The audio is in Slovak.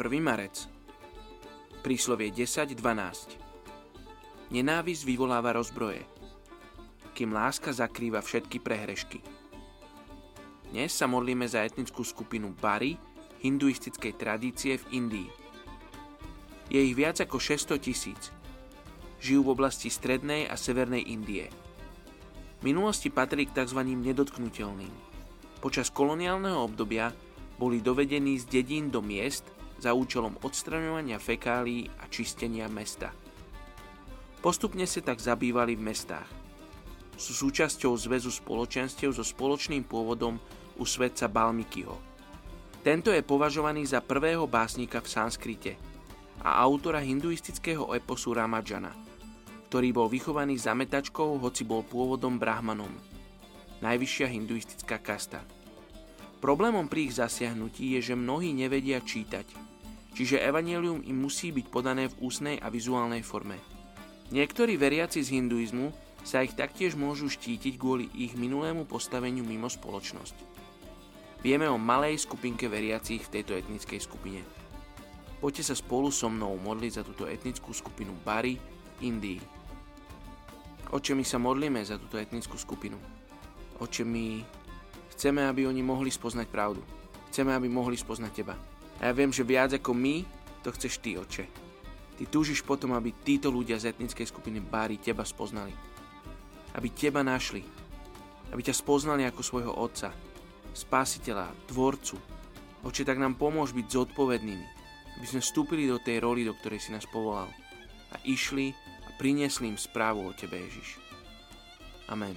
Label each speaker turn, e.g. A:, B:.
A: 1. marec. Príslovie 10.12. Nenávisť vyvoláva rozbroje, kým láska zakrýva všetky prehrešky. Dnes sa modlíme za etnickú skupinu Bari hinduistickej tradície v Indii. Je ich viac ako 600 tisíc. Žijú v oblasti strednej a severnej Indie. V minulosti patrí k tzv. nedotknutelným. Počas koloniálneho obdobia boli dovedení z dedín do miest, za účelom odstraňovania fekálií a čistenia mesta. Postupne sa tak zabývali v mestách. Sú súčasťou zväzu spoločenstiev so spoločným pôvodom u svetca Balmikyho. Tento je považovaný za prvého básnika v sanskrite a autora hinduistického eposu Ramajana, ktorý bol vychovaný zametačkou, hoci bol pôvodom brahmanom, najvyššia hinduistická kasta. Problémom pri ich zasiahnutí je, že mnohí nevedia čítať čiže evanelium im musí byť podané v ústnej a vizuálnej forme. Niektorí veriaci z hinduizmu sa ich taktiež môžu štítiť kvôli ich minulému postaveniu mimo spoločnosť. Vieme o malej skupinke veriacich v tejto etnickej skupine. Poďte sa spolu so mnou modliť za túto etnickú skupinu Bari v Indii. Oče, my sa modlíme za túto etnickú skupinu. Oče, my chceme, aby oni mohli spoznať pravdu. Chceme, aby mohli spoznať Teba. A ja viem, že viac ako my, to chceš ty, oče. Ty túžiš potom, aby títo ľudia z etnickej skupiny Bári teba spoznali. Aby teba našli. Aby ťa spoznali ako svojho otca, spásiteľa, tvorcu. Oče, tak nám pomôž byť zodpovednými. Aby sme vstúpili do tej roli, do ktorej si nás povolal. A išli a priniesli im správu o tebe, Ježiš. Amen.